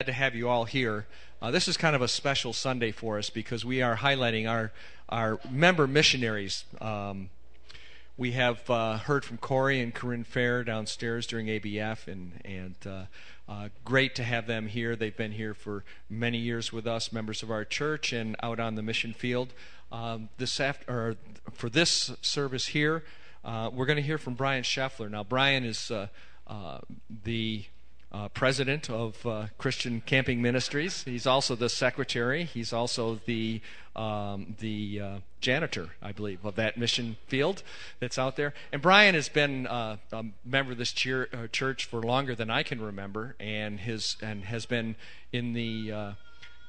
glad to have you all here. Uh, this is kind of a special Sunday for us because we are highlighting our our member missionaries. Um, we have uh, heard from Corey and Corinne Fair downstairs during ABF, and and uh, uh, great to have them here. They've been here for many years with us, members of our church, and out on the mission field. Um, this after, or for this service here, uh, we're going to hear from Brian Scheffler. Now, Brian is uh, the uh, president of uh, Christian Camping Ministries. He's also the secretary. He's also the um, the uh, janitor, I believe, of that mission field that's out there. And Brian has been uh, a member of this cheer, uh, church for longer than I can remember, and his and has been in the uh,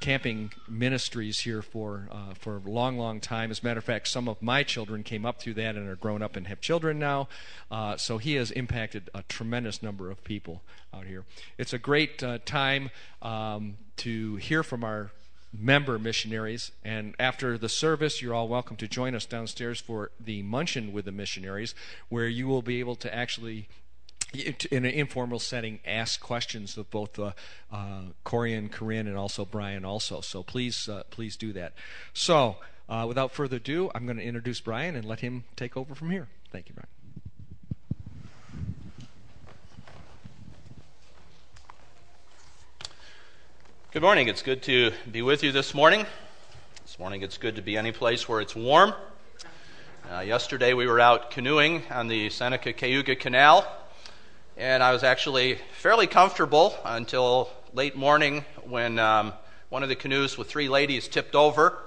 camping ministries here for uh, for a long, long time. As a matter of fact, some of my children came up through that and are grown up and have children now. Uh, so he has impacted a tremendous number of people out here. It's a great uh, time um, to hear from our member missionaries. And after the service, you're all welcome to join us downstairs for the Munchin with the missionaries, where you will be able to actually in an informal setting, ask questions of both uh, uh, Corey and Corinne, and also Brian. Also, so please, uh, please do that. So, uh, without further ado, I'm going to introduce Brian and let him take over from here. Thank you, Brian. Good morning. It's good to be with you this morning. This morning, it's good to be any place where it's warm. Uh, yesterday, we were out canoeing on the Seneca Cayuga Canal and I was actually fairly comfortable until late morning when um, one of the canoes with three ladies tipped over.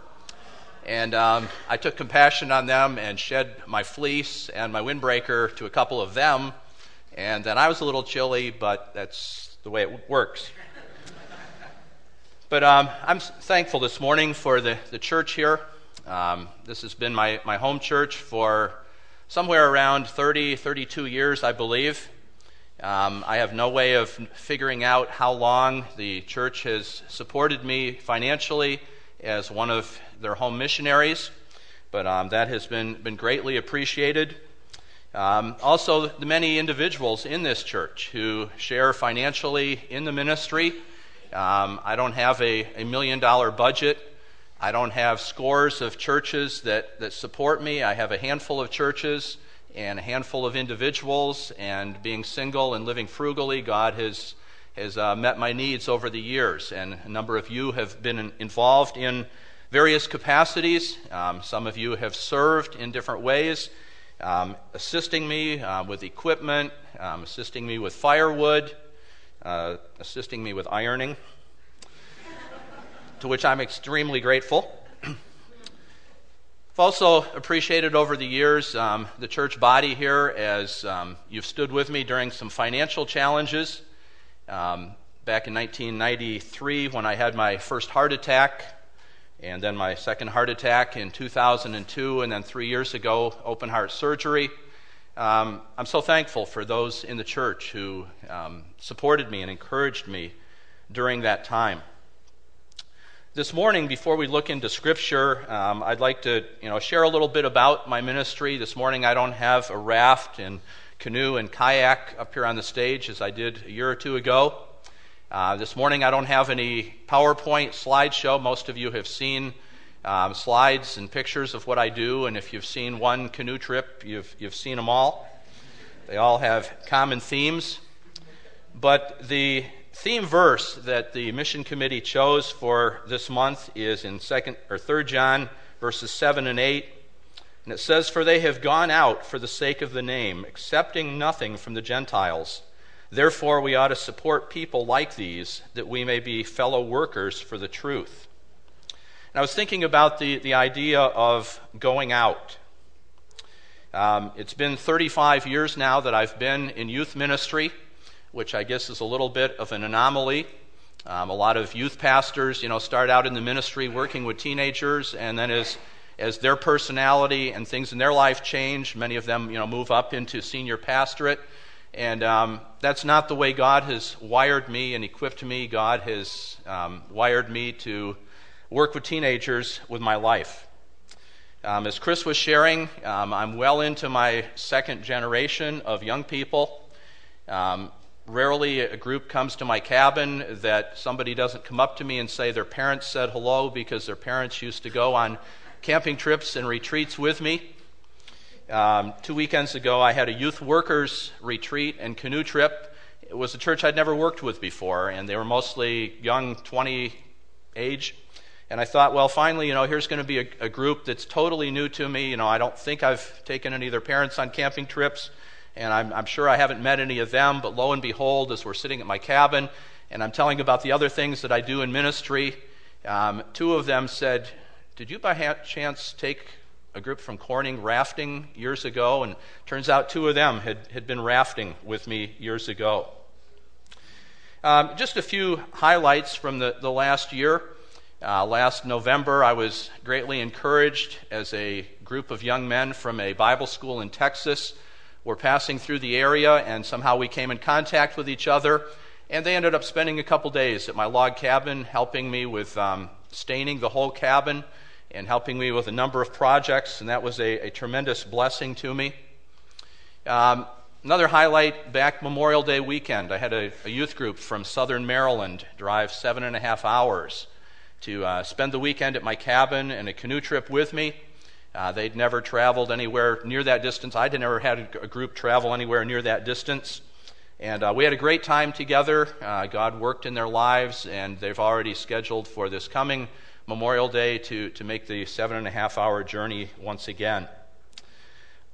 And um, I took compassion on them and shed my fleece and my windbreaker to a couple of them. And then I was a little chilly, but that's the way it works. but um, I'm thankful this morning for the, the church here. Um, this has been my, my home church for somewhere around 30, 32 years, I believe. Um, I have no way of figuring out how long the church has supported me financially as one of their home missionaries, but um, that has been, been greatly appreciated. Um, also, the many individuals in this church who share financially in the ministry. Um, I don't have a, a million dollar budget. I don't have scores of churches that, that support me. I have a handful of churches and a handful of individuals, and being single and living frugally, God has, has uh, met my needs over the years. And a number of you have been involved in various capacities. Um, some of you have served in different ways, um, assisting me uh, with equipment, um, assisting me with firewood, uh, assisting me with ironing, to which I'm extremely grateful. I've also appreciated over the years um, the church body here as um, you've stood with me during some financial challenges. Um, back in 1993, when I had my first heart attack, and then my second heart attack in 2002, and then three years ago, open heart surgery. Um, I'm so thankful for those in the church who um, supported me and encouraged me during that time. This morning, before we look into Scripture, um, I'd like to you know, share a little bit about my ministry. This morning, I don't have a raft and canoe and kayak up here on the stage as I did a year or two ago. Uh, this morning, I don't have any PowerPoint slideshow. Most of you have seen um, slides and pictures of what I do, and if you've seen one canoe trip, you've, you've seen them all. They all have common themes. But the theme verse that the mission committee chose for this month is in second or third John verses 7 and 8 and it says for they have gone out for the sake of the name accepting nothing from the gentiles. Therefore we ought to support people like these that we may be fellow workers for the truth. And I was thinking about the, the idea of going out. Um, it's been 35 years now that I've been in youth ministry which I guess is a little bit of an anomaly. Um, a lot of youth pastors, you know, start out in the ministry working with teenagers, and then as as their personality and things in their life change, many of them, you know, move up into senior pastorate. And um, that's not the way God has wired me and equipped me. God has um, wired me to work with teenagers with my life. Um, as Chris was sharing, um, I'm well into my second generation of young people. Um, rarely a group comes to my cabin that somebody doesn't come up to me and say their parents said hello because their parents used to go on camping trips and retreats with me. Um, two weekends ago, I had a youth workers retreat and canoe trip. It was a church I'd never worked with before, and they were mostly young, 20 age. And I thought, well, finally, you know, here's going to be a, a, group that's totally new to me. You know, I don't think I've taken any of their parents on camping trips, and I'm, I'm sure I haven't met any of them. But lo and behold, as we're sitting at my cabin and I'm telling about the other things that I do in ministry, um, two of them said, Did you by chance take a group from Corning rafting years ago? And turns out two of them had, had been rafting with me years ago. Um, just a few highlights from the, the last year. Uh, last November, I was greatly encouraged as a group of young men from a Bible school in Texas were passing through the area, and somehow we came in contact with each other. And they ended up spending a couple days at my log cabin, helping me with um, staining the whole cabin and helping me with a number of projects, and that was a, a tremendous blessing to me. Um, another highlight back Memorial Day weekend, I had a, a youth group from southern Maryland drive seven and a half hours to uh, spend the weekend at my cabin and a canoe trip with me. Uh, they'd never traveled anywhere near that distance. I'd never had a group travel anywhere near that distance. And uh, we had a great time together. Uh, God worked in their lives, and they've already scheduled for this coming Memorial Day to, to make the seven and a half hour journey once again.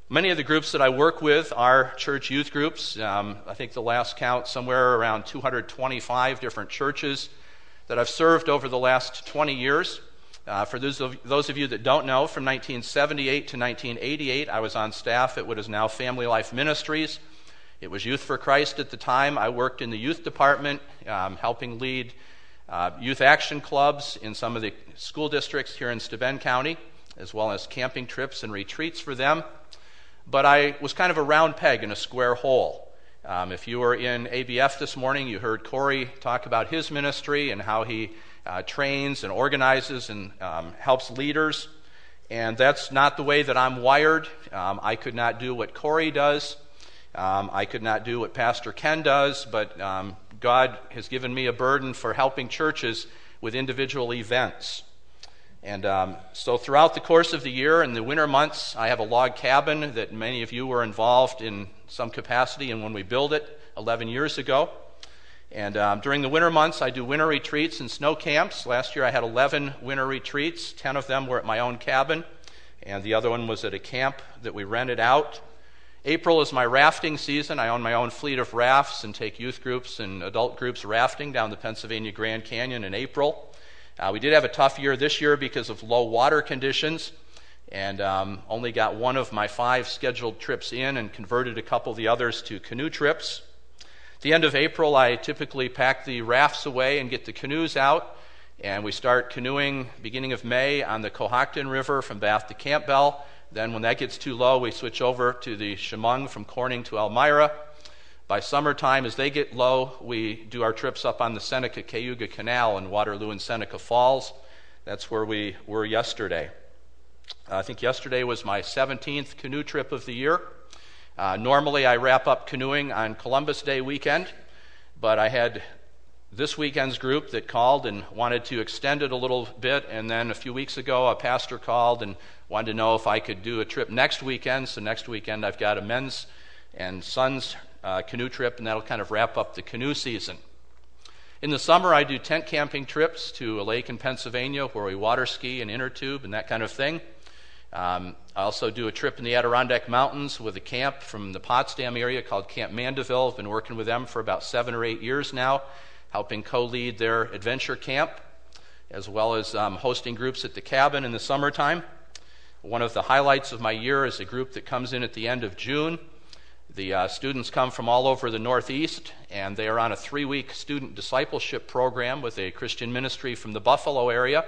Many of the groups that I work with are church youth groups. Um, I think the last count, somewhere around 225 different churches that I've served over the last 20 years. Uh, for those of, those of you that don't know, from 1978 to 1988, I was on staff at what is now Family Life Ministries. It was Youth for Christ at the time. I worked in the youth department, um, helping lead uh, youth action clubs in some of the school districts here in Steuben County, as well as camping trips and retreats for them. But I was kind of a round peg in a square hole. Um, if you were in ABF this morning, you heard Corey talk about his ministry and how he uh, trains and organizes and um, helps leaders. And that's not the way that I'm wired. Um, I could not do what Corey does. Um, I could not do what Pastor Ken does, but um, God has given me a burden for helping churches with individual events. And um, so, throughout the course of the year, in the winter months, I have a log cabin that many of you were involved in some capacity in when we built it 11 years ago. And um, during the winter months, I do winter retreats and snow camps. Last year, I had 11 winter retreats. 10 of them were at my own cabin, and the other one was at a camp that we rented out. April is my rafting season. I own my own fleet of rafts and take youth groups and adult groups rafting down the Pennsylvania Grand Canyon in April. Uh, we did have a tough year this year because of low water conditions, and um, only got one of my five scheduled trips in and converted a couple of the others to canoe trips. The end of April, I typically pack the rafts away and get the canoes out, and we start canoeing beginning of May on the Cohocton River from Bath to Campbell. Then, when that gets too low, we switch over to the Chemung from Corning to Elmira. By summertime, as they get low, we do our trips up on the Seneca Cayuga Canal in Waterloo and Seneca Falls. That's where we were yesterday. I think yesterday was my 17th canoe trip of the year. Uh, normally, I wrap up canoeing on Columbus Day weekend, but I had this weekend's group that called and wanted to extend it a little bit. And then a few weeks ago, a pastor called and wanted to know if I could do a trip next weekend. So, next weekend, I've got a men's and sons uh, canoe trip, and that'll kind of wrap up the canoe season. In the summer, I do tent camping trips to a lake in Pennsylvania where we water ski and inner tube and that kind of thing. Um, I also do a trip in the Adirondack Mountains with a camp from the Potsdam area called Camp Mandeville. I've been working with them for about seven or eight years now, helping co lead their adventure camp, as well as um, hosting groups at the cabin in the summertime. One of the highlights of my year is a group that comes in at the end of June the uh, students come from all over the Northeast, and they are on a three week student discipleship program with a Christian ministry from the Buffalo area.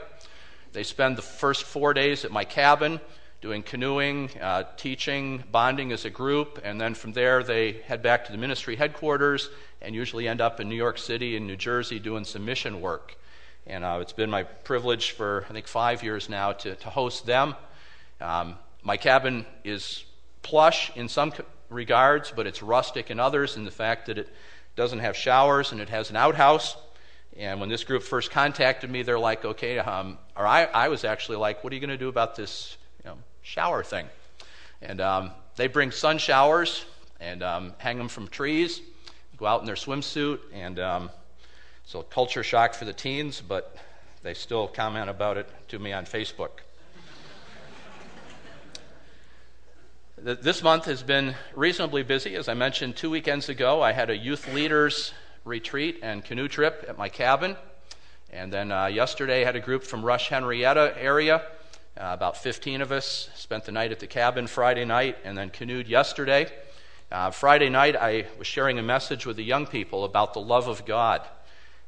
They spend the first four days at my cabin doing canoeing, uh, teaching, bonding as a group, and then from there they head back to the ministry headquarters and usually end up in New York City and New Jersey doing some mission work. And uh, it's been my privilege for, I think, five years now to, to host them. Um, my cabin is plush in some regards, but it's rustic in others in the fact that it doesn't have showers, and it has an outhouse. And when this group first contacted me, they're like, okay, um, or I, I was actually like, what are you going to do about this you know, shower thing? And um, they bring sun showers and um, hang them from trees, go out in their swimsuit, and um, so culture shock for the teens, but they still comment about it to me on Facebook. this month has been reasonably busy. As I mentioned two weekends ago, I had a youth leaders retreat and canoe trip at my cabin. And then uh, yesterday, I had a group from Rush Henrietta area. Uh, about 15 of us spent the night at the cabin Friday night and then canoed yesterday. Uh, Friday night, I was sharing a message with the young people about the love of God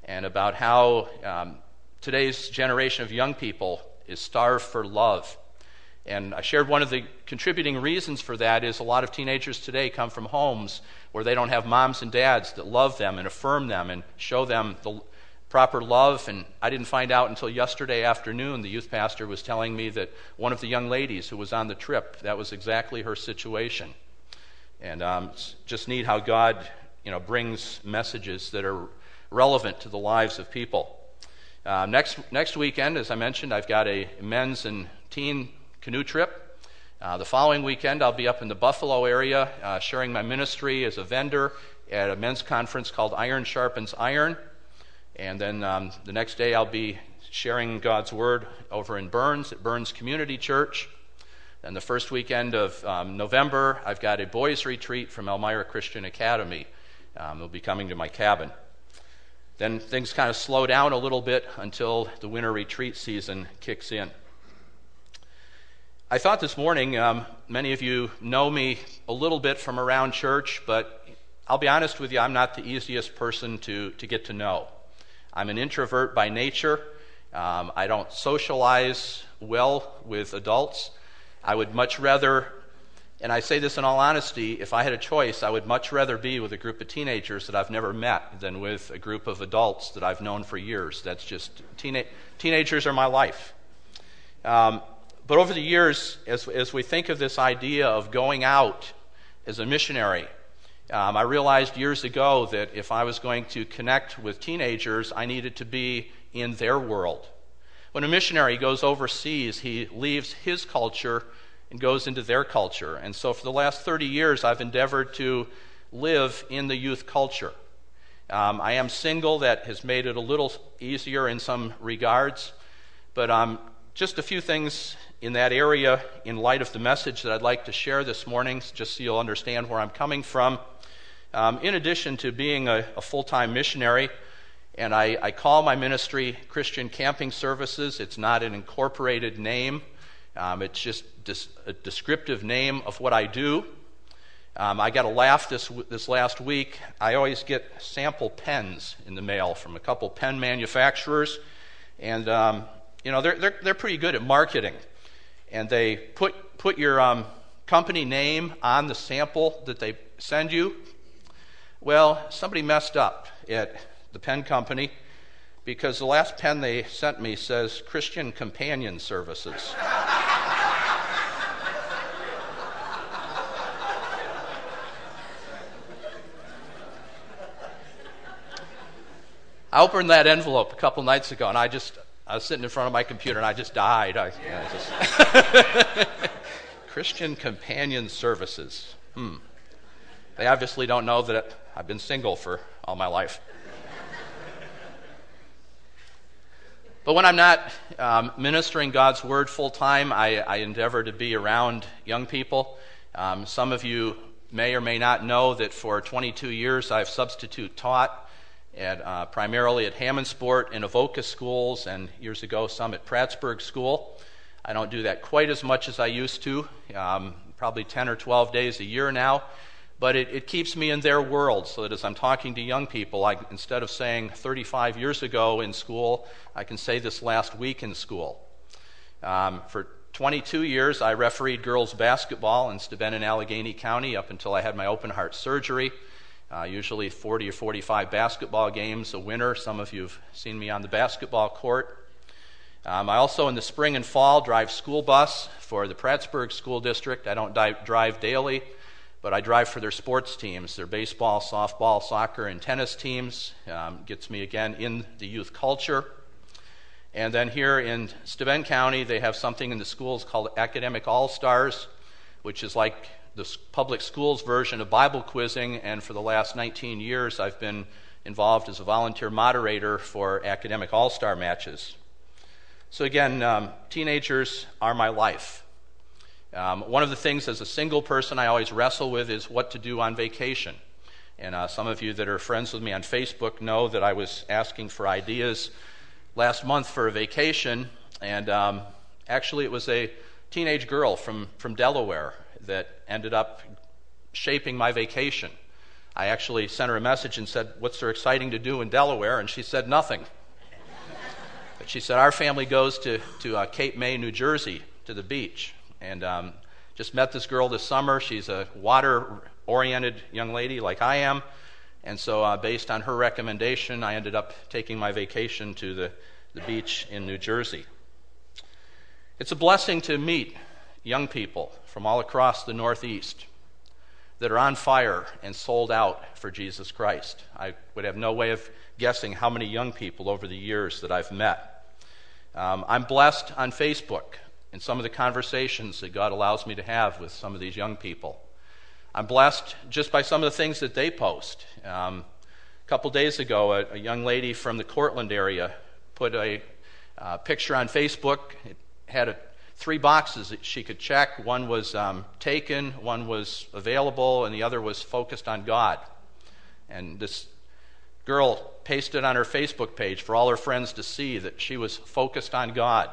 and about how um, today's generation of young people is starved for love. And I shared one of the contributing reasons for that is a lot of teenagers today come from homes where they don't have moms and dads that love them and affirm them and show them the proper love. And I didn't find out until yesterday afternoon. The youth pastor was telling me that one of the young ladies who was on the trip, that was exactly her situation. And um, just neat how God, you know, brings messages that are relevant to the lives of people. Uh, next, next weekend, as I mentioned, I've got a men's and teen canoe trip. Uh, the following weekend, I'll be up in the Buffalo area uh, sharing my ministry as a vendor at a men's conference called Iron Sharpens Iron. And then um, the next day, I'll be sharing God's Word over in Burns at Burns Community Church. And the first weekend of um, November, I've got a boys' retreat from Elmira Christian Academy. Um, they'll be coming to my cabin. Then things kind of slow down a little bit until the winter retreat season kicks in. I thought this morning, um, many of you know me a little bit from around church, but I'll be honest with you, I'm not the easiest person to, to get to know. I'm an introvert by nature. Um, I don't socialize well with adults. I would much rather, and I say this in all honesty, if I had a choice, I would much rather be with a group of teenagers that I've never met than with a group of adults that I've known for years. That's just, teena- teenagers are my life. Um, but over the years, as, as we think of this idea of going out as a missionary, um, I realized years ago that if I was going to connect with teenagers, I needed to be in their world. When a missionary goes overseas, he leaves his culture and goes into their culture. And so for the last 30 years, I've endeavored to live in the youth culture. Um, I am single, that has made it a little easier in some regards. But um, just a few things in that area in light of the message that I'd like to share this morning, just so you'll understand where I'm coming from. Um, in addition to being a, a full time missionary, and I, I, call my ministry Christian Camping Services, it's not an incorporated name, um, it's just dis- a descriptive name of what I do. Um, I got a laugh this, this last week. I always get sample pens in the mail from a couple pen manufacturers, and um, you know they're, they're, they're pretty good at marketing and they put, put your um, company name on the sample that they send you. Well, somebody messed up at the pen company because the last pen they sent me says Christian Companion Services. I opened that envelope a couple nights ago and I just I was sitting in front of my computer and I just died. I, you know, just Christian Companion Services. Hmm. They obviously don't know that I've been single for all my life. But when I'm not um, ministering God's word full time, I, I, endeavor to be around young people. Um, some of you may or may not know that for 22 years I've substitute taught primarily at Hammondsport and Avoca schools, and years ago some at Prattsburgh School. I don't do that quite as much as I used to, um, probably 10 or 12 days a year now, but it, it, keeps me in their world so that as I'm talking to young people, I, instead of saying 35 years ago in school, I can say this last week in school. Um, for 22 years, I refereed girls basketball in Steuben and Allegany County up until I had my open heart surgery uh, usually 40 or 45 basketball games a winter. Some of you have seen me on the basketball court. Um, I also, in the spring and fall, drive school bus for the Prattsburgh School District. I don't di- drive daily, but I drive for their sports teams, their baseball, softball, soccer, and tennis teams. Um, gets me again in the youth culture. And then here in Steuben County, they have something in the schools called Academic All Stars, which is like the public schools version of Bible quizzing. And for the last 19 years, I've been involved as a volunteer moderator for Academic All Star matches. So, again, um, teenagers are my life. Um, one of the things as a single person I always wrestle with is what to do on vacation. And uh, some of you that are friends with me on Facebook know that I was asking for ideas last month for a vacation. And um, actually, it was a teenage girl from, from Delaware that ended up shaping my vacation. I actually sent her a message and said, What's there exciting to do in Delaware? And she said, Nothing. but she said, Our family goes to, to uh, Cape May, New Jersey, to the beach. And um, just met this girl this summer. She's a water oriented young lady like I am. And so, uh, based on her recommendation, I ended up taking my vacation to the, the beach in New Jersey. It's a blessing to meet young people from all across the Northeast that are on fire and sold out for Jesus Christ. I would have no way of guessing how many young people over the years that I've met. Um, I'm blessed on Facebook in some of the conversations that God allows me to have with some of these young people. I'm blessed just by some of the things that they post. Um, a couple days ago, a, a, young lady from the Cortland area put a uh, picture on Facebook. It had a, three boxes that she could check. One was um, taken, one was available, and the other was focused on God. And this girl pasted on her Facebook page for all her friends to see that she was focused on God.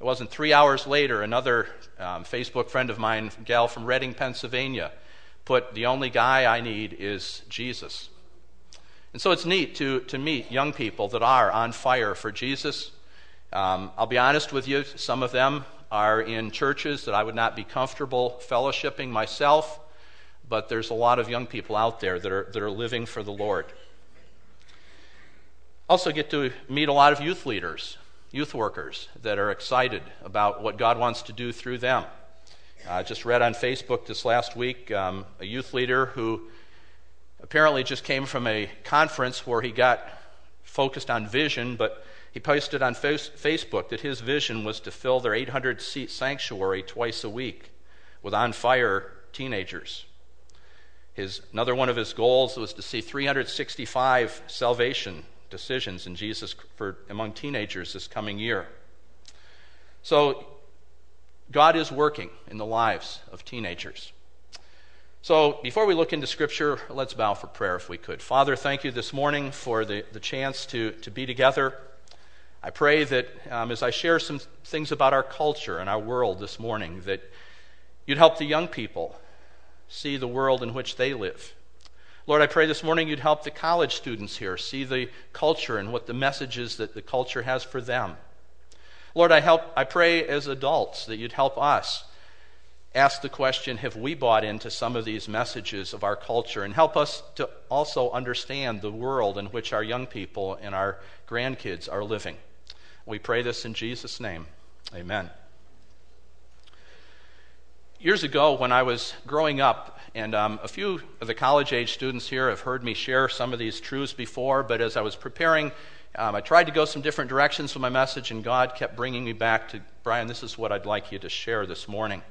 It wasn't three hours later, another um, Facebook friend of mine, gal from Reading, Pennsylvania, put, The only guy I need is Jesus. And so it's neat to, to meet young people that are on fire for Jesus. Um, I'll be honest with you, some of them are in churches that I would not be comfortable fellowshipping myself, but there's a lot of young people out there that are, that are living for the Lord. Also, get to meet a lot of youth leaders youth workers that are excited about what God wants to do through them. I just read on Facebook this last week um, a youth leader who apparently just came from a conference where he got focused on vision, but he posted on Facebook that his vision was to fill their 800 seat sanctuary twice a week with on fire teenagers. His, another one of his goals was to see 365 salvation decisions in Jesus for among teenagers this coming year. So God is working in the lives of teenagers. So before we look into Scripture, let's bow for prayer if we could. Father, thank you this morning for the, the chance to, to be together. I pray that um, as I share some things about our culture and our world this morning, that you'd help the young people see the world in which they live. Lord, I pray this morning you'd help the college students here see the culture and what the messages that the culture has for them. Lord, I, help, I pray as adults that you'd help us ask the question have we bought into some of these messages of our culture and help us to also understand the world in which our young people and our grandkids are living. We pray this in Jesus' name. Amen. Years ago, when I was growing up, and um, a few of the college age students here have heard me share some of these truths before, but as I was preparing, um, I tried to go some different directions with my message, and God kept bringing me back to Brian, this is what I'd like you to share this morning.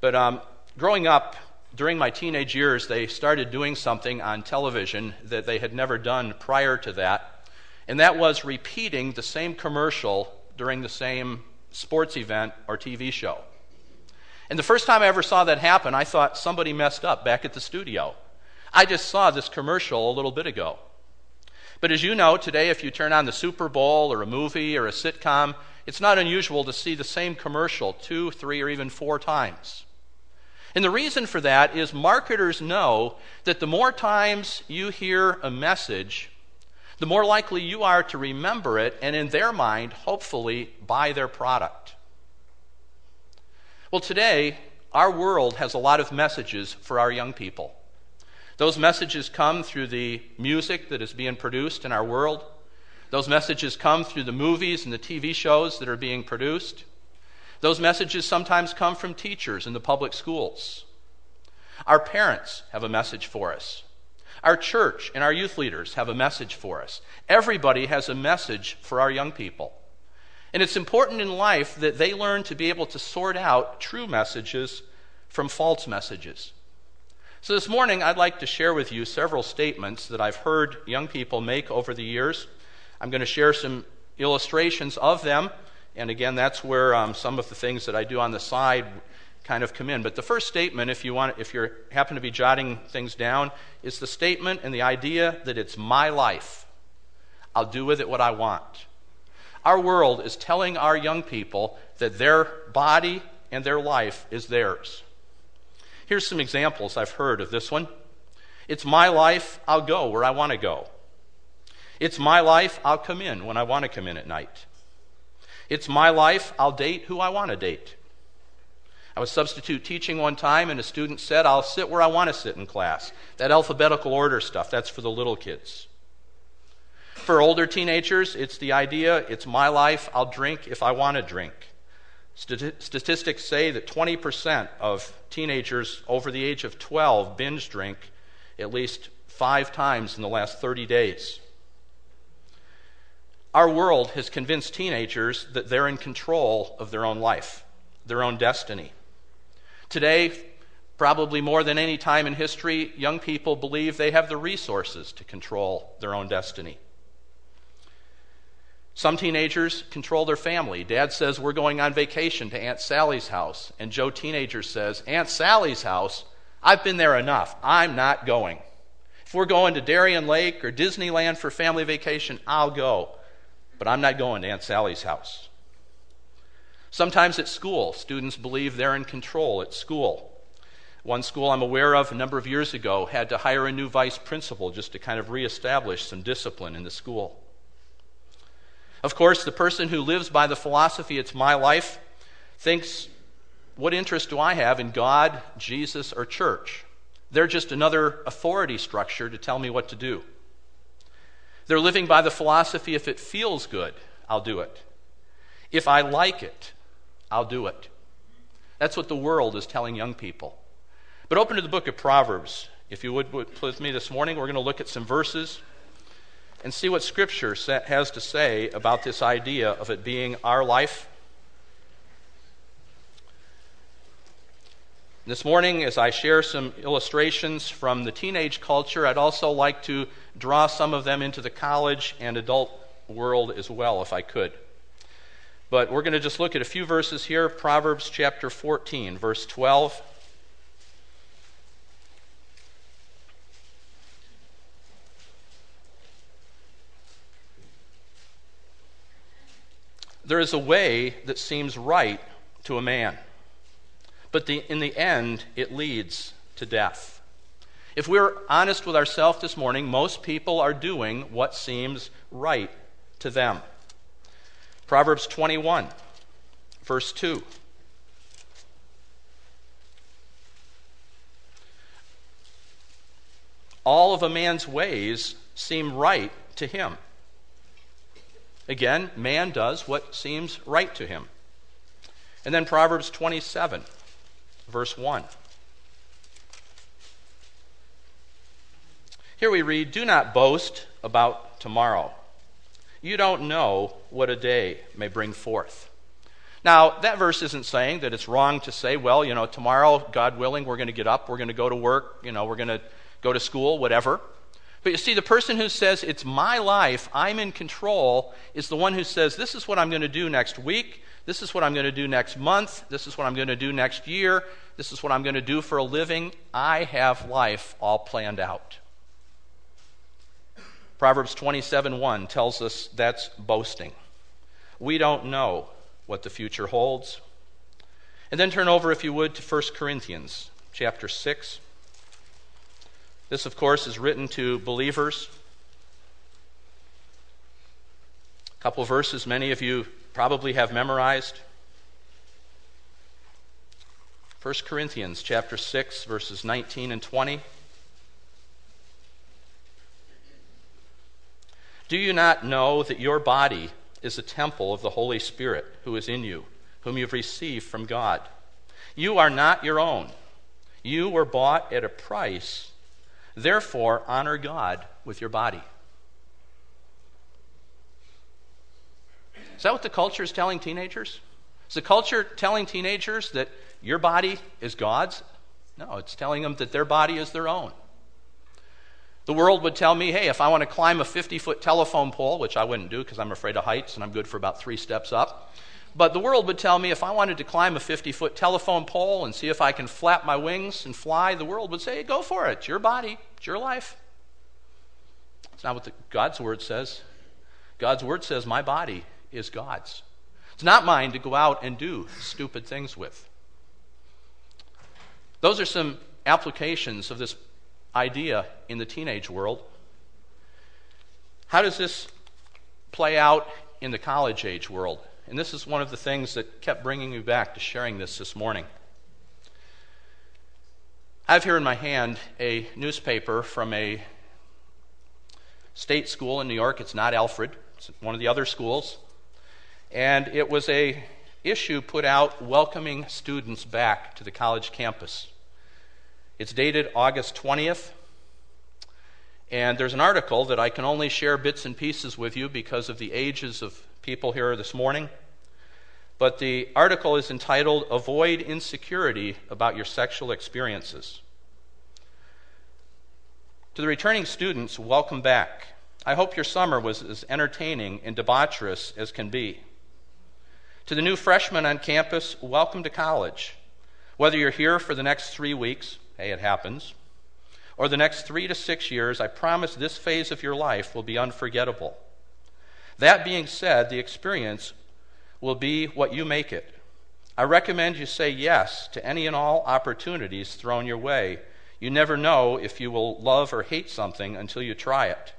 But um, growing up, during my teenage years, they started doing something on television that they had never done prior to that, and that was repeating the same commercial during the same sports event or TV show. And the first time I ever saw that happen, I thought somebody messed up back at the studio. I just saw this commercial a little bit ago. But as you know, today, if you turn on the Super Bowl or a movie or a sitcom, it's not unusual to see the same commercial two, three, or even four times. And the reason for that is marketers know that the more times you hear a message, the more likely you are to remember it and, in their mind, hopefully buy their product. Well, today, our world has a lot of messages for our young people. Those messages come through the music that is being produced in our world. Those messages come through the movies and the TV shows that are being produced. Those messages sometimes come from teachers in the public schools. Our parents have a message for us. Our church and our youth leaders have a message for us. Everybody has a message for our young people. And it's important in life that they learn to be able to sort out true messages from false messages. So, this morning, I'd like to share with you several statements that I've heard young people make over the years. I'm going to share some illustrations of them. And again, that's where um, some of the things that I do on the side kind of come in. But the first statement, if you want, if you happen to be jotting things down, is the statement and the idea that it's my life. I'll do with it what I want. Our world is telling our young people that their body and their life is theirs. Here's some examples I've heard of this one. It's my life, I'll go where I want to go. It's my life, I'll come in when I want to come in at night. It's my life, I'll date who I want to date. I was substitute teaching one time, and a student said, I'll sit where I want to sit in class. That alphabetical order stuff, that's for the little kids. For older teenagers, it's the idea it's my life, I'll drink if I want to drink. Statistics say that 20% of teenagers over the age of 12 binge drink at least five times in the last 30 days. Our world has convinced teenagers that they're in control of their own life, their own destiny. Today, probably more than any time in history, young people believe they have the resources to control their own destiny. Some teenagers control their family. Dad says, We're going on vacation to Aunt Sally's house. And Joe, teenager, says, Aunt Sally's house? I've been there enough. I'm not going. If we're going to Darien Lake or Disneyland for family vacation, I'll go. But I'm not going to Aunt Sally's house. Sometimes at school, students believe they're in control at school. One school I'm aware of a number of years ago had to hire a new vice principal just to kind of reestablish some discipline in the school. Of course, the person who lives by the philosophy, it's my life, thinks, what interest do I have in God, Jesus, or church? They're just another authority structure to tell me what to do. They're living by the philosophy if it feels good, I'll do it. If I like it, I'll do it. That's what the world is telling young people. But open to the book of Proverbs. If you would with me this morning, we're going to look at some verses and see what Scripture has to say about this idea of it being our life. This morning, as I share some illustrations from the teenage culture, I'd also like to draw some of them into the college and adult world as well, if I could. But we're going to just look at a few verses here Proverbs chapter 14, verse 12. There is a way that seems right to a man, but the, in the end, it leads to death. If we're honest with ourselves this morning, most people are doing what seems right to them. Proverbs 21, verse 2. All of a man's ways seem right to him. Again, man does what seems right to him. And then Proverbs 27, verse 1. Here we read, Do not boast about tomorrow you don't know what a day may bring forth. Now, that verse isn't saying that it's wrong to say, well, you know, tomorrow, God willing, we're going to get up, we're going to go to work, you know, we're going to go to school, whatever. But you see, the person who says, it's my life, I'm in control, is the one who says, this is what I'm going to do next week, this is what I'm going to do next month, this is what I'm going to do next year, this is what I'm going to do for a living. I have life all planned out. Proverbs 27 1 tells us that's boasting. We don't know what the future holds. And then turn over, if you would, to 1 Corinthians chapter 6. This, of course, is written to believers. A couple verses many of you probably have memorized. 1 Corinthians chapter 6 verses 19 and 20. Do you not know that your body is a temple of the Holy Spirit who is in you, whom you've received from God? You are not your own. You were bought at a price. Therefore, honor God with your body. Is that what the culture is telling teenagers? Is the culture telling teenagers that your body is God's? No, it's telling them that their body is their own. The world would tell me, hey, if I want to climb a 50 foot telephone pole, which I wouldn't do because I'm afraid of heights and I'm good for about three steps up, but the world would tell me if I wanted to climb a 50 foot telephone pole and see if I can flap my wings and fly, the world would say, hey, go for it. It's your body, it's your life. It's not what the, God's word says. God's word says, my body is God's. It's not mine to go out and do stupid things with. Those are some applications of this idea in the teenage world. How does this play out in the college age world? And this is one of the things that kept bringing me back to sharing this this morning. I have here in my hand a newspaper from a state school in New York. It's not Alfred, it's one of the other schools. And it was a issue put out welcoming students back to the college campus. It's dated August 20th. And there's an article that I can only share bits and pieces with you because of the ages of people here this morning. But the article is entitled Avoid Insecurity About Your Sexual Experiences. To the returning students, welcome back. I hope your summer was as entertaining and debaucherous as can be. To the new freshmen on campus, welcome to college. Whether you're here for the next three weeks, hey, it happens, or the next three to six years, I promise this phase of your life will be unforgettable. That being said, the experience will be what you make it. I recommend you say yes to any and all opportunities thrown your way. You never know if you will love or hate something until you try it.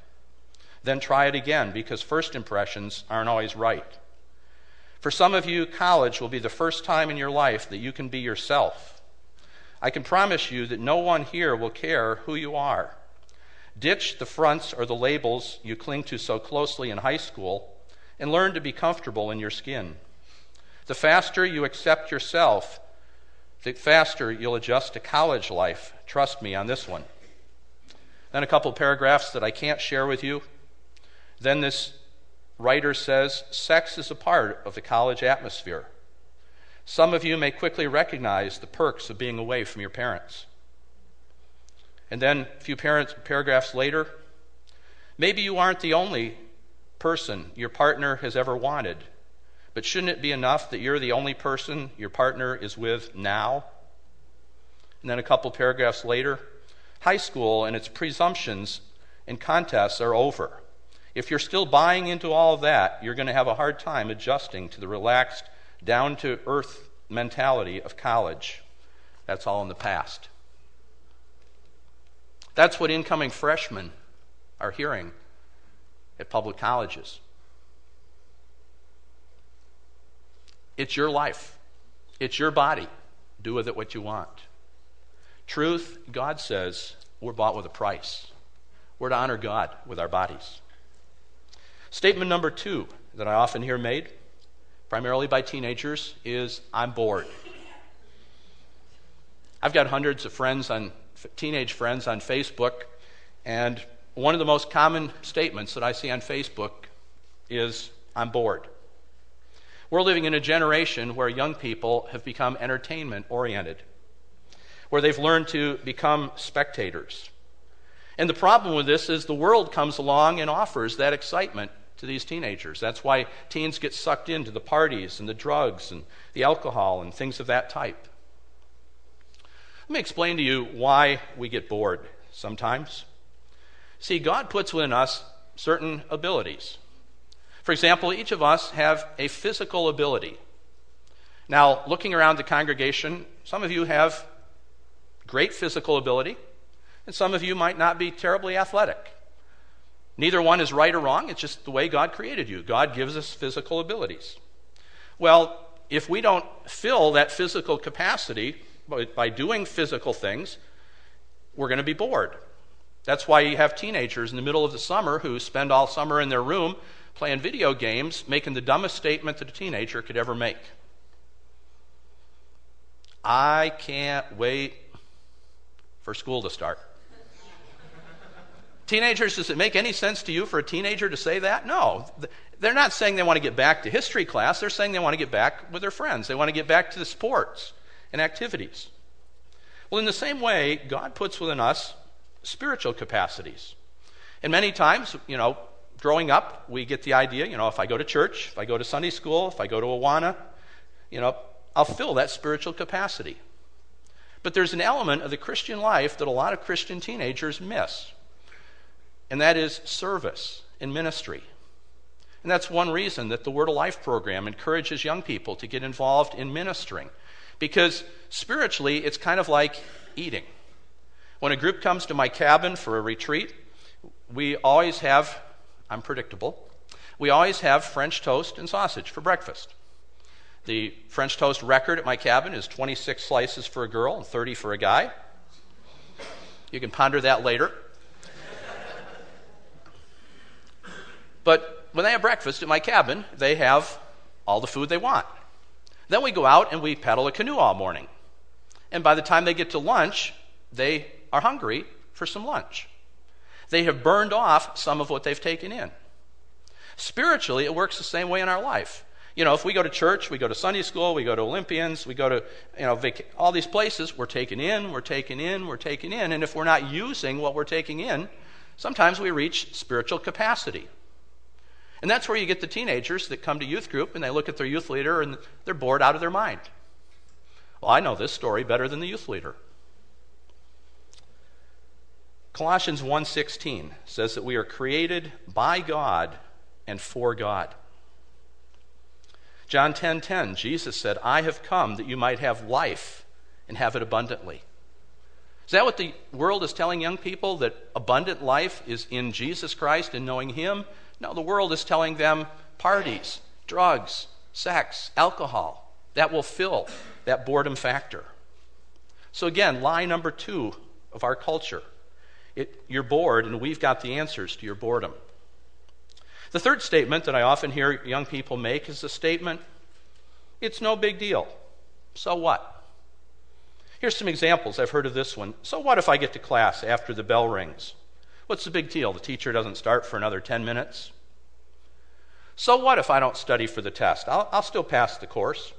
Then try it again because first impressions aren't always right. For some of you, college will be the first time in your life that you can be yourself. I can promise you that no one here will care who you are. Ditch the fronts or the labels you cling to so closely in high school and learn to be comfortable in your skin. The faster you accept yourself, the faster you'll adjust to college life. Trust me on this one. Then a couple paragraphs that I can't share with you. Then this writer says sex is a part of the college atmosphere. Some of you may quickly recognize the perks of being away from your parents. And then a few parents, paragraphs later, maybe you aren't the only person your partner has ever wanted, but shouldn't it be enough that you're the only person your partner is with now? And then a couple paragraphs later, high school and its presumptions and contests are over. If you're still buying into all of that, you're going to have a hard time adjusting to the relaxed, down to earth mentality of college. That's all in the past. That's what incoming freshmen are hearing at public colleges. It's your life, it's your body. Do with it what you want. Truth, God says, we're bought with a price. We're to honor God with our bodies. Statement number two that I often hear made, primarily by teenagers, is I'm bored. I've got hundreds of friends on teenage friends on Facebook, and one of the most common statements that I see on Facebook is I'm bored. We're living in a generation where young people have become entertainment oriented, where they've learned to become spectators. And the problem with this is the world comes along and offers that excitement to these teenagers. That's why teens get sucked into the parties and the drugs and the alcohol and things of that type. Let me explain to you why we get bored sometimes. See, God puts within us certain abilities. For example, each of us have a physical ability. Now, looking around the congregation, some of you have great physical ability, and some of you might not be terribly athletic. Neither one is right or wrong, it's just the way God created you. God gives us physical abilities. Well, if we don't fill that physical capacity by doing physical things, we're going to be bored. That's why you have teenagers in the middle of the summer who spend all summer in their room playing video games, making the dumbest statement that a teenager could ever make. I can't wait for school to start. Teenagers, does it make any sense to you for a teenager to say that? No. They're not saying they want to get back to history class. They're saying they want to get back with their friends. They want to get back to the sports and activities. Well, in the same way, God puts within us spiritual capacities. And many times, you know, growing up, we get the idea, you know, if I go to church, if I go to Sunday school, if I go to Awana, you know, I'll fill that spiritual capacity. But there's an element of the Christian life that a lot of Christian teenagers miss, and that is service and ministry. And that's one reason that the Word of Life program encourages young people to get involved in ministering. Because spiritually, it's kind of like eating. When a group comes to my cabin for a retreat, we always have, I'm predictable, we always have French toast and sausage for breakfast. The French toast record at my cabin is 26 slices for a girl and 30 for a guy. You can ponder that later. But when they have breakfast at my cabin, they have all the food they want. Then we go out and we paddle a canoe all morning. And by the time they get to lunch, they are hungry for some lunch. They have burned off some of what they've taken in. Spiritually, it works the same way in our life. You know, if we go to church, we go to Sunday school, we go to Olympians, we go to, you know, vac- all these places, we're taken in, we're taken in, we're taken in. And if we're not using what we're taking in, sometimes we reach spiritual capacity. And that's where you get the teenagers that come to youth group and they look at their youth leader and they're bored out of their mind. Well, I know this story better than the youth leader. Colossians 1:16 says that we are created by God and for God. John 10:10 10, 10, Jesus said, "I have come that you might have life and have it abundantly." Is that what the world is telling young people that abundant life is in Jesus Christ and knowing him? No, the world is telling them parties, drugs, sex, alcohol. That will fill that boredom factor. So again, lie number 2 of our culture. It, you're bored, and we've got the answers to your boredom. The third statement that I often hear young people make is the statement it's no big deal. So what? Here's some examples. I've heard of this one. So what if I get to class after the bell rings? What's the big deal? The teacher doesn't start for another 10 minutes? So what if I don't study for the test? I'll, I'll still pass the course.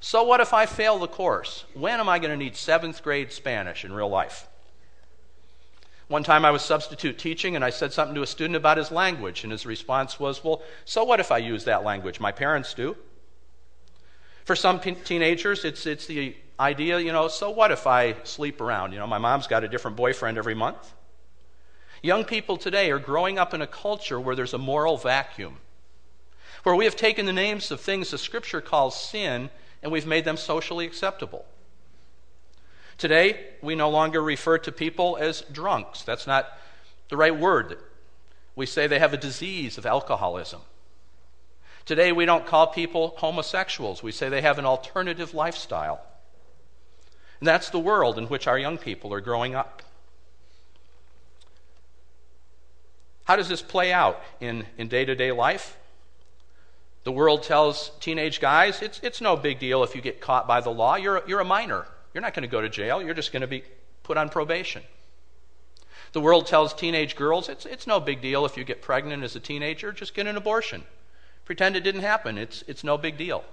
So what if I fail the course? When am I going to need seventh grade Spanish in real life? One time I was substitute teaching and I said something to a student about his language, and his response was, Well, so what if I use that language? My parents do. For some teenagers, it's, it's the idea, you know, so what if I sleep around? You know, my mom's got a different boyfriend every month. Young people today are growing up in a culture where there's a moral vacuum, where we have taken the names of things the Scripture calls sin and we've made them socially acceptable. Today, we no longer refer to people as drunks. That's not the right word. We say they have a disease of alcoholism. Today, we don't call people homosexuals. We say they have an alternative lifestyle. And that's the world in which our young people are growing up. How does this play out in day to day life? The world tells teenage guys it's, it's no big deal if you get caught by the law. You're, you're a minor. You're not going to go to jail, you're just going to be put on probation. The world tells teenage girls it's, it's no big deal if you get pregnant as a teenager, just get an abortion. Pretend it didn't happen, it's, it's no big deal.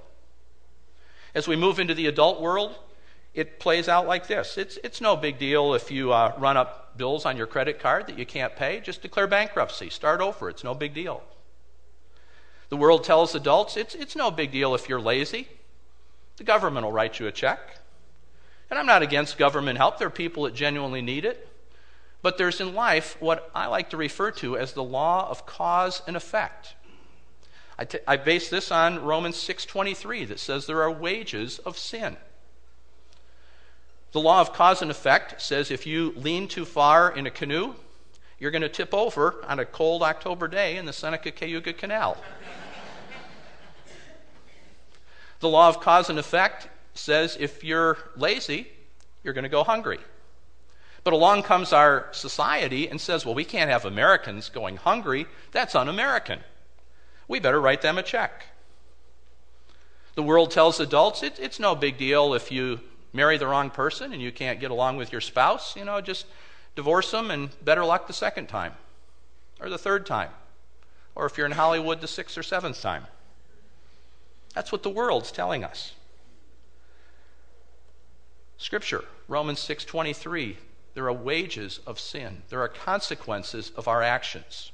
As we move into the adult world, it plays out like this it's, it's no big deal if you uh, run up bills on your credit card that you can't pay, just declare bankruptcy, start over, it's no big deal. The world tells adults it's, it's no big deal if you're lazy. The government will write you a check. And I'm not against government help, there are people that genuinely need it. But there's in life what I like to refer to as the law of cause and effect. I, t- I base this on Romans 6:23 that says there are wages of sin. The law of cause and effect says if you lean too far in a canoe, you're going to tip over on a cold October day in the Seneca Cayuga Canal. the law of cause and effect says if you're lazy, you're going to go hungry. But along comes our society and says, well, we can't have Americans going hungry. That's un American. We better write them a check. The world tells adults it, it's no big deal if you marry the wrong person and you can't get along with your spouse, you know, just divorce them and better luck the second time or the third time. Or if you're in Hollywood, the sixth or seventh time. That's what the world's telling us. Scripture, Romans 6:23, there are wages of sin. There are consequences of our actions.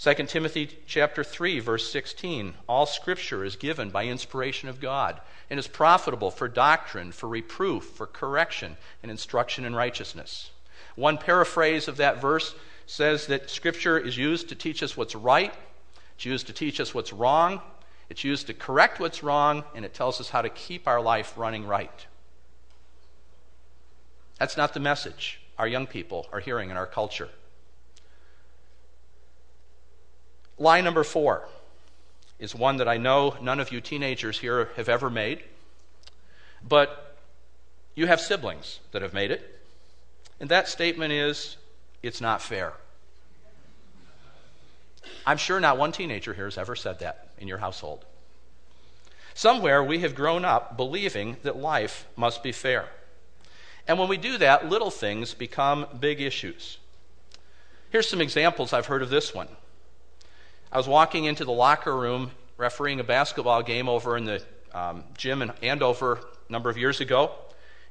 2 Timothy chapter 3 verse 16 all scripture is given by inspiration of God and is profitable for doctrine for reproof for correction and instruction in righteousness. One paraphrase of that verse says that scripture is used to teach us what's right, it's used to teach us what's wrong, it's used to correct what's wrong and it tells us how to keep our life running right. That's not the message our young people are hearing in our culture. Lie number four is one that I know none of you teenagers here have ever made, but you have siblings that have made it. And that statement is it's not fair. I'm sure not one teenager here has ever said that in your household. Somewhere we have grown up believing that life must be fair. And when we do that, little things become big issues. Here's some examples I've heard of this one. I was walking into the locker room refereeing a basketball game over in the um, gym in Andover a number of years ago,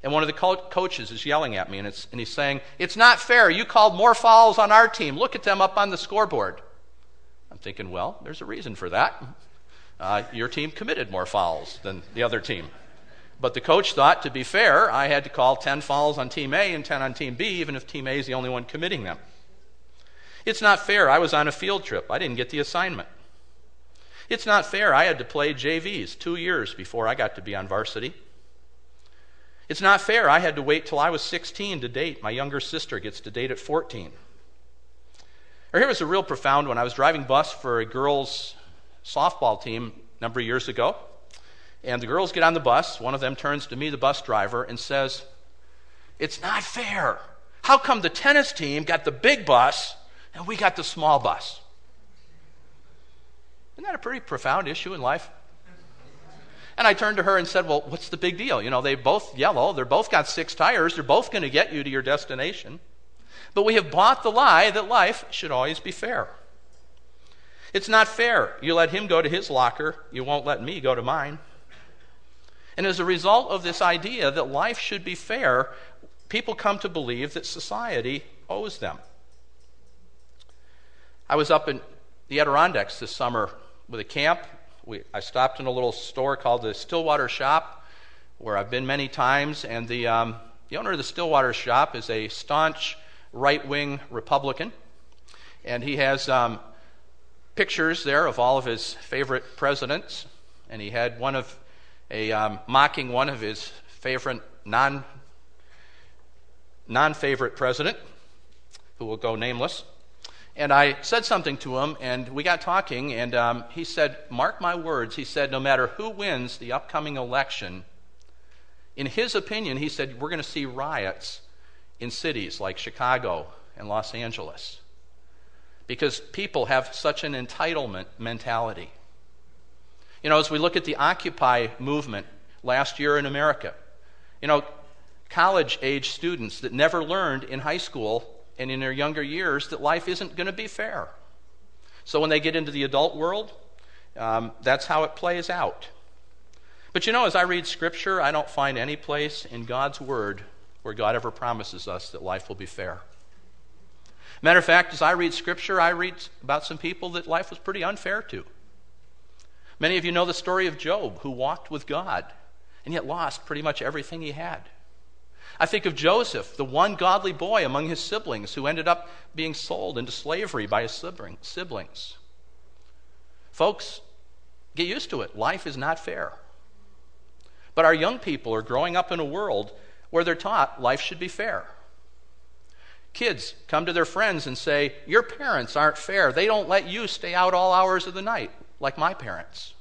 and one of the co- coaches is yelling at me, and, and he's saying, It's not fair. You called more fouls on our team. Look at them up on the scoreboard. I'm thinking, Well, there's a reason for that. Uh, your team committed more fouls than the other team. But the coach thought, to be fair, I had to call 10 fouls on Team A and 10 on Team B, even if Team A is the only one committing them. It's not fair. I was on a field trip. I didn't get the assignment. It's not fair. I had to play JVs two years before I got to be on varsity. It's not fair. I had to wait till I was 16 to date. My younger sister gets to date at 14. Or here was a real profound one. I was driving bus for a girls' softball team a number of years ago. And the girls get on the bus. One of them turns to me, the bus driver, and says, It's not fair. How come the tennis team got the big bus and we got the small bus. Isn't that a pretty profound issue in life? And I turned to her and said, Well, what's the big deal? You know, they're both yellow, they're both got six tires, they're both going to get you to your destination. But we have bought the lie that life should always be fair. It's not fair. You let him go to his locker, you won't let me go to mine. And as a result of this idea that life should be fair, people come to believe that society owes them. I was up in the Adirondacks this summer with a camp. We, I stopped in a little store called the Stillwater Shop, where I've been many times, and the, um, the owner of the Stillwater Shop is a staunch right wing Republican, and he has um, pictures there of all of his favorite presidents, and he had one of a um, mocking one of his favorite non non favorite president, who will go nameless. And I said something to him, and we got talking, and um, he said, Mark my words, he said, no matter who wins the upcoming election, in his opinion, he said, we're going to see riots in cities like Chicago and Los Angeles because people have such an entitlement mentality. You know, as we look at the Occupy movement last year in America, you know, college age students that never learned in high school and in their younger years that life isn't going to be fair. So when they get into the adult world, um, that's how it plays out. But you know, as I read Scripture, I don't find any place in God's Word where God ever promises us that life will be fair. Matter of fact, as I read Scripture, I read about some people that life was pretty unfair to. Many of you know the story of Job, who walked with God and yet lost pretty much everything he had. I think of Joseph, the one godly boy among his siblings who ended up being sold into slavery by his siblings. Folks, get used to it. Life is not fair. But our young people are growing up in a world where they're taught life should be fair. Kids come to their friends and say, Your parents aren't fair. They don't let you stay out all hours of the night like my parents.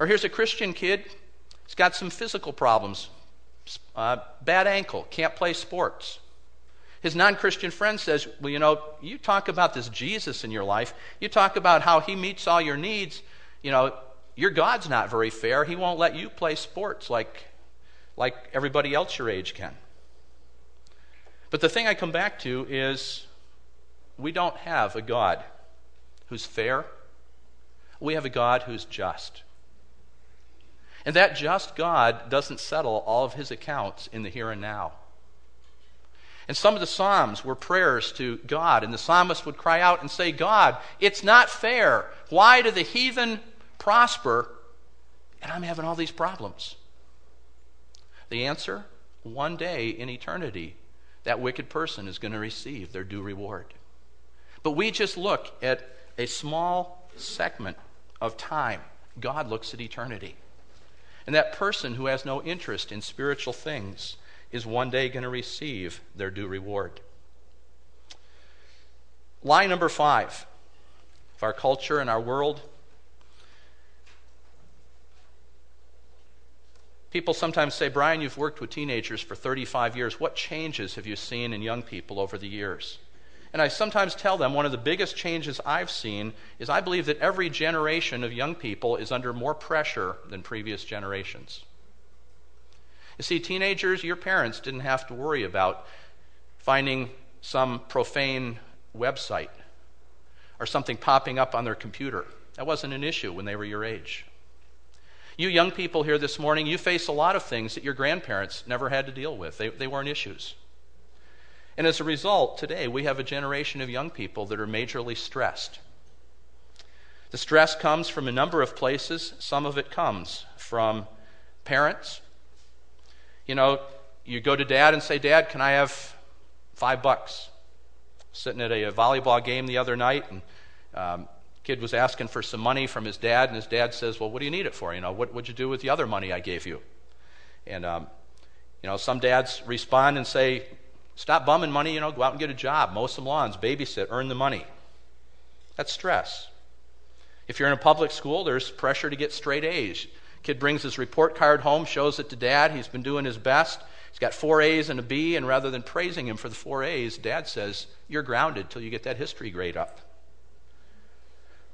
Or here's a Christian kid He's got some physical problems uh, bad ankle, can't play sports. His non Christian friend says, Well, you know, you talk about this Jesus in your life, you talk about how he meets all your needs. You know, your God's not very fair. He won't let you play sports like, like everybody else your age can. But the thing I come back to is we don't have a God who's fair. We have a God who's just. And that just God doesn't settle all of his accounts in the here and now. And some of the Psalms were prayers to God, and the psalmist would cry out and say, God, it's not fair. Why do the heathen prosper and I'm having all these problems? The answer one day in eternity, that wicked person is going to receive their due reward. But we just look at a small segment of time. God looks at eternity. And that person who has no interest in spiritual things is one day going to receive their due reward. Lie number five of our culture and our world. People sometimes say, Brian, you've worked with teenagers for 35 years. What changes have you seen in young people over the years? And I sometimes tell them one of the biggest changes I've seen is I believe that every generation of young people is under more pressure than previous generations. You see, teenagers, your parents didn't have to worry about finding some profane website or something popping up on their computer. That wasn't an issue when they were your age. You young people here this morning, you face a lot of things that your grandparents never had to deal with, they, they weren't issues. And as a result, today we have a generation of young people that are majorly stressed. The stress comes from a number of places. Some of it comes from parents. You know, you go to dad and say, Dad, can I have five bucks? Sitting at a, volleyball game the other night, and um, kid was asking for some money from his dad, and his dad says, Well, what do you need it for? You know, what would you do with the other money I gave you? And, um, you know, some dads respond and say, Stop bumming money, you know, go out and get a job, mow some lawns, babysit, earn the money. That's stress. If you're in a public school, there's pressure to get straight A's. Kid brings his report card home, shows it to dad. He's been doing his best. He's got four A's and a B, and rather than praising him for the four A's, dad says, You're grounded till you get that history grade up.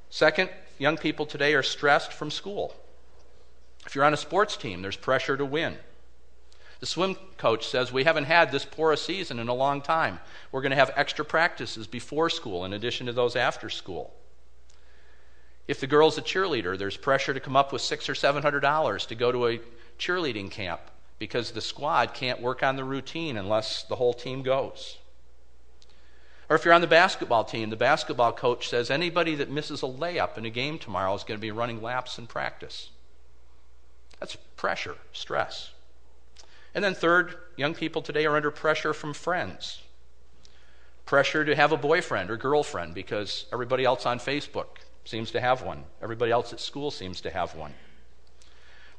Second, young people today are stressed from school. If you're on a sports team, there's pressure to win. The swim coach says, We haven't had this poor a season in a long time. We're going to have extra practices before school in addition to those after school. If the girl's a cheerleader, there's pressure to come up with six or seven hundred dollars to go to a cheerleading camp because the squad can't work on the routine unless the whole team goes. Or if you're on the basketball team, the basketball coach says anybody that misses a layup in a game tomorrow is going to be running laps in practice. That's pressure, stress. And then, third, young people today are under pressure from friends. Pressure to have a boyfriend or girlfriend because everybody else on Facebook seems to have one, everybody else at school seems to have one.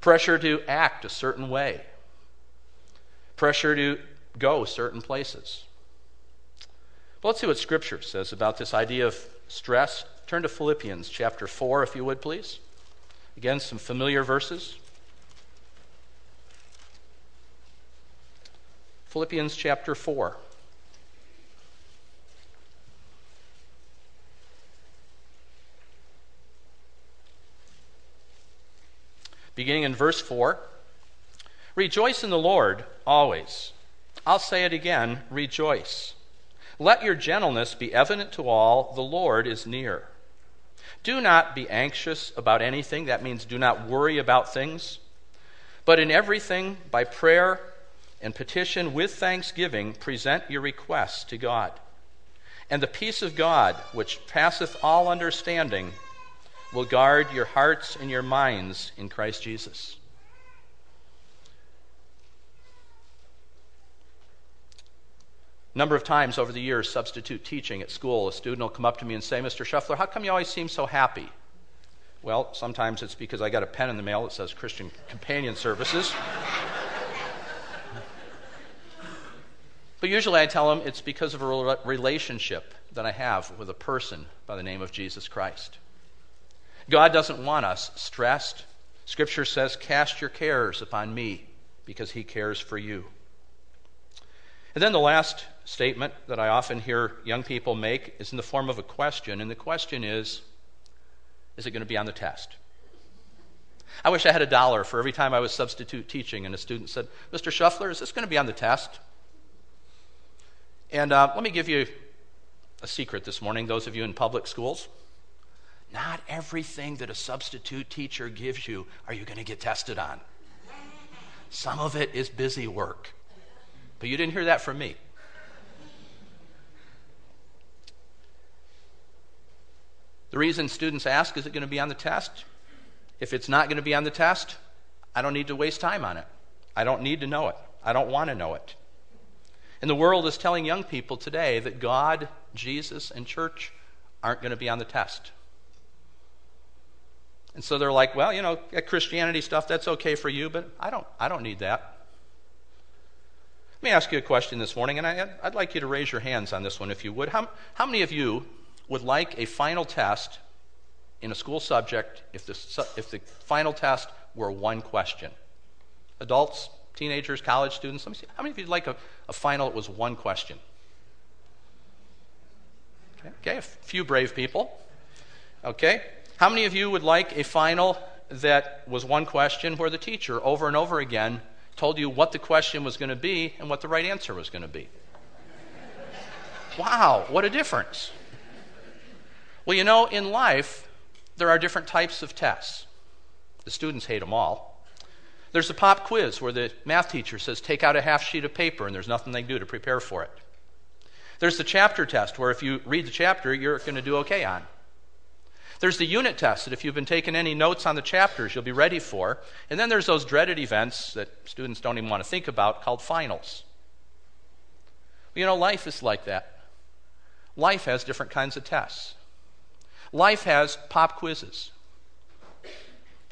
Pressure to act a certain way, pressure to go certain places. But let's see what Scripture says about this idea of stress. Turn to Philippians chapter 4, if you would, please. Again, some familiar verses. Philippians chapter 4. Beginning in verse 4 Rejoice in the Lord always. I'll say it again rejoice. Let your gentleness be evident to all, the Lord is near. Do not be anxious about anything. That means do not worry about things. But in everything, by prayer, and petition with thanksgiving, present your requests to God. And the peace of God, which passeth all understanding, will guard your hearts and your minds in Christ Jesus. Number of times over the years, substitute teaching at school, a student will come up to me and say, Mr. Shuffler, how come you always seem so happy? Well, sometimes it's because I got a pen in the mail that says Christian Companion Services. But usually I tell them it's because of a relationship that I have with a person by the name of Jesus Christ. God doesn't want us stressed. Scripture says, Cast your cares upon me because he cares for you. And then the last statement that I often hear young people make is in the form of a question, and the question is Is it going to be on the test? I wish I had a dollar for every time I was substitute teaching and a student said, Mr. Shuffler, is this going to be on the test? And uh, let me give you a secret this morning, those of you in public schools. Not everything that a substitute teacher gives you are you going to get tested on. Some of it is busy work. But you didn't hear that from me. The reason students ask, is it going to be on the test? If it's not going to be on the test, I don't need to waste time on it. I don't need to know it. I don't want to know it. And the world is telling young people today that God, Jesus, and church aren't going to be on the test. And so they're like, well, you know, Christianity stuff, that's okay for you, but I don't, I don't need that. Let me ask you a question this morning, and I, would like you to raise your hands on this one if you would. How, how many of you would like a final test in a school subject if the, if the final test were one question? Adults, teenagers, college students, let me see. How many of you would like a, a final that was one question? Okay, okay, a few brave people. Okay. How many of you would like a final that was one question where the teacher over and over again told you what the question was going to be and what the right answer was going to be? wow, what a difference. Well, you know, in life, there are different types of tests. The students hate them all. There's a pop quiz where the math teacher says, take out a half sheet of paper, and there's nothing they can do to prepare for it. There's the chapter test where if you read the chapter, you're going to do okay on. There's the unit test that if you've been taking any notes on the chapters, you'll be ready for. And then there's those dreaded events that students don't even want to think about called finals. You know, life is like that. Life has different kinds of tests. Life has pop quizzes.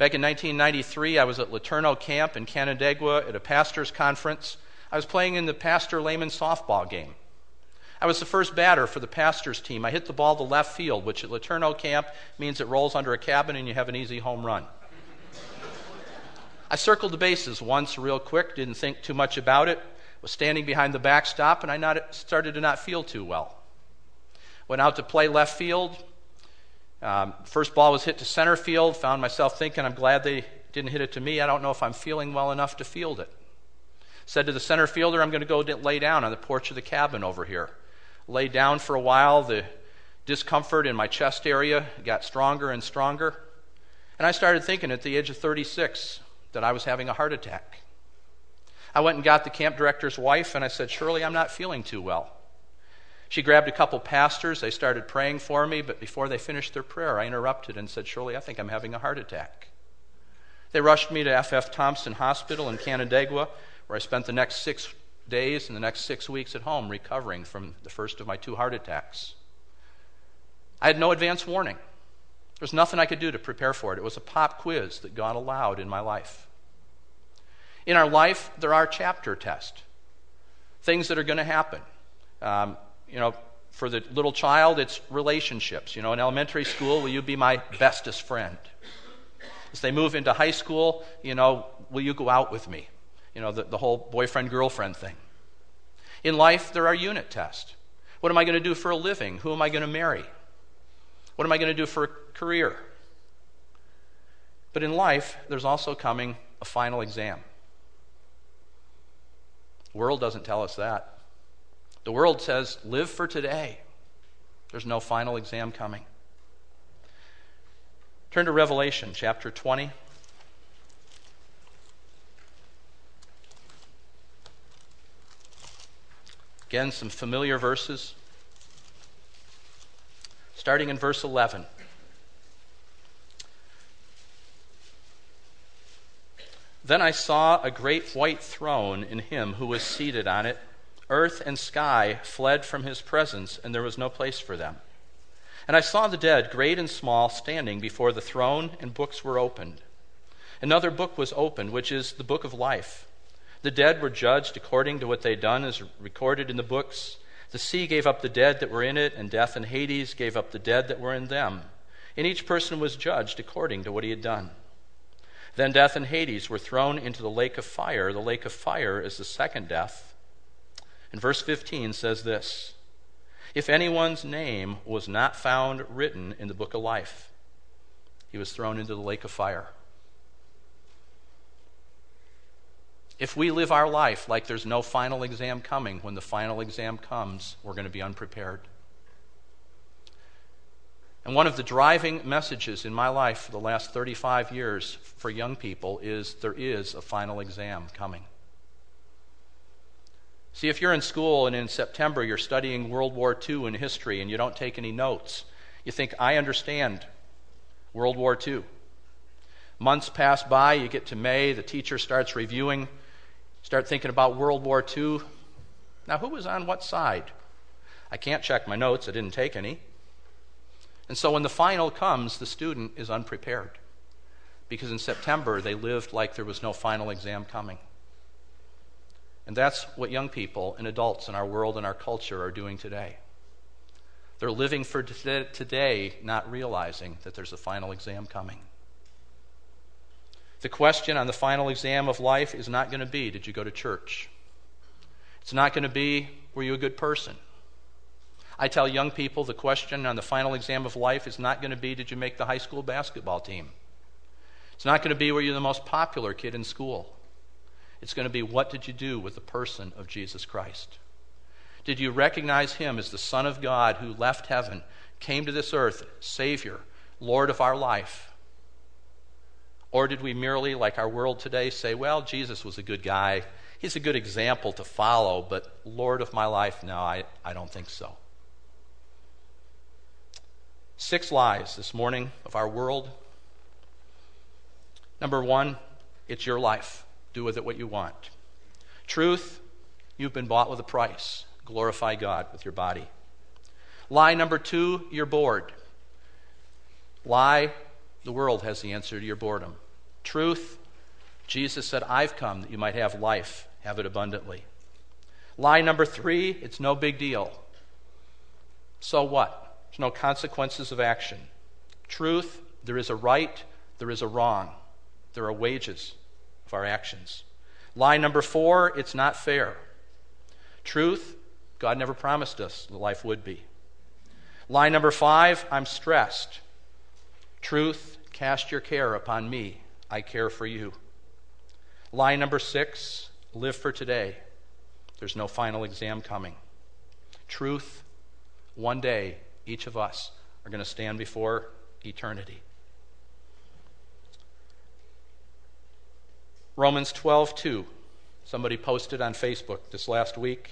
Back in 1993, I was at Laterno Camp in Canandaigua at a pastor's conference. I was playing in the Pastor Layman softball game. I was the first batter for the pastor's team. I hit the ball to left field, which at Laterno Camp means it rolls under a cabin and you have an easy home run. I circled the bases once real quick, didn't think too much about it, was standing behind the backstop, and I not, started to not feel too well. Went out to play left field. Um, first ball was hit to center field, found myself thinking, I'm glad they didn't hit it to me. I don't know if I'm feeling well enough to field it. Said to the center fielder, I'm going to go lay down on the porch of the cabin over here lay down for a while. The discomfort in my chest area got stronger and stronger. And I started thinking at the age of 36 that I was having a heart attack. I went and got the camp director's wife and I said, Shirley, I'm not feeling too well. She grabbed a couple pastors. They started praying for me, but before they finished their prayer, I interrupted and said, Shirley, I think I'm having a heart attack. They rushed me to F.F. Thompson Hospital in Canandaigua, where I spent the next six days and the next six weeks at home recovering from the first of my two heart attacks. I had no advance warning. There was nothing I could do to prepare for it. It was a pop quiz that God allowed in my life. In our life, there are chapter tests, things that are going to happen. Um, you know, for the little child, it's relationships. You know, in elementary school, will you be my bestest friend? As they move into high school, you know, will you go out with me? You know, the, the whole boyfriend girlfriend thing. In life, there are unit tests. What am I going to do for a living? Who am I going to marry? What am I going to do for a career? But in life, there's also coming a final exam. The world doesn't tell us that. The world says, live for today. There's no final exam coming. Turn to Revelation chapter 20. Again, some familiar verses. Starting in verse 11. Then I saw a great white throne in him who was seated on it. Earth and sky fled from his presence, and there was no place for them. And I saw the dead, great and small, standing before the throne, and books were opened. Another book was opened, which is the book of life. The dead were judged according to what they had done, as recorded in the books. The sea gave up the dead that were in it, and death and Hades gave up the dead that were in them. And each person was judged according to what he had done. Then death and Hades were thrown into the lake of fire. The lake of fire is the second death. And verse 15 says this If anyone's name was not found written in the book of life, he was thrown into the lake of fire. If we live our life like there's no final exam coming, when the final exam comes, we're going to be unprepared. And one of the driving messages in my life for the last 35 years for young people is there is a final exam coming. See, if you're in school and in September you're studying World War II in history and you don't take any notes, you think, I understand World War II. Months pass by, you get to May, the teacher starts reviewing, start thinking about World War II. Now, who was on what side? I can't check my notes, I didn't take any. And so when the final comes, the student is unprepared. Because in September, they lived like there was no final exam coming. And that's what young people and adults in our world and our culture are doing today. They're living for today, not realizing that there's a final exam coming. The question on the final exam of life is not going to be Did you go to church? It's not going to be Were you a good person? I tell young people the question on the final exam of life is not going to be Did you make the high school basketball team? It's not going to be Were you the most popular kid in school? It's going to be What did you do with the person of Jesus Christ? Did you recognize him as the Son of God who left heaven, came to this earth, Savior, Lord of our life? Or did we merely, like our world today, say, well, Jesus was a good guy. He's a good example to follow, but Lord of my life, no, I, I don't think so. Six lies this morning of our world. Number one, it's your life. Do with it what you want. Truth, you've been bought with a price. Glorify God with your body. Lie number two, you're bored. Lie, the world has the answer to your boredom. Truth, Jesus said, I've come that you might have life, have it abundantly. Lie number three, it's no big deal. So what? There's no consequences of action. Truth, there is a right, there is a wrong. There are wages of our actions. Lie number four, it's not fair. Truth, God never promised us the life would be. Lie number five, I'm stressed. Truth, cast your care upon me. I care for you. Lie number six, live for today. There's no final exam coming. Truth, one day each of us are going to stand before eternity. Romans 12, 2. Somebody posted on Facebook this last week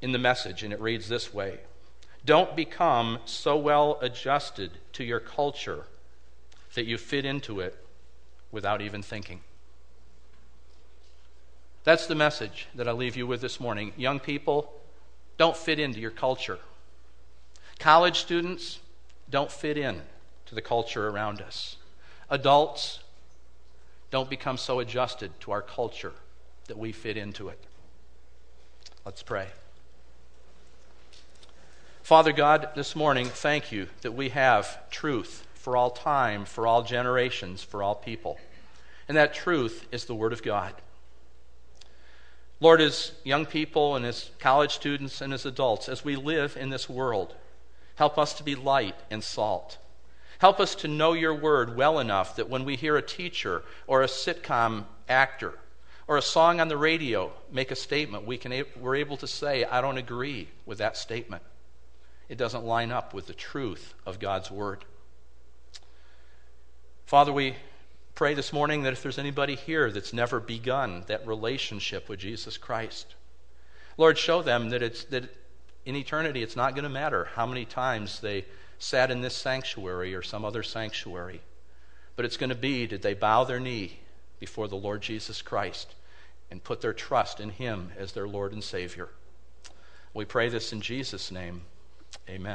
in the message, and it reads this way Don't become so well adjusted to your culture that you fit into it without even thinking. That's the message that I leave you with this morning. Young people, don't fit into your culture. College students don't fit in to the culture around us. Adults don't become so adjusted to our culture that we fit into it. Let's pray. Father God, this morning, thank you that we have truth for all time, for all generations, for all people. And that truth is the Word of God. Lord, as young people and as college students and as adults, as we live in this world, Help us to be light and salt. Help us to know your word well enough that when we hear a teacher or a sitcom actor or a song on the radio make a statement, we can, we're able to say, I don't agree with that statement. It doesn't line up with the truth of God's word. Father, we pray this morning that if there's anybody here that's never begun that relationship with Jesus Christ, Lord, show them that it's, that in eternity, it's not going to matter how many times they sat in this sanctuary or some other sanctuary. But it's going to be did they bow their knee before the Lord Jesus Christ and put their trust in Him as their Lord and Savior? We pray this in Jesus' name. Amen.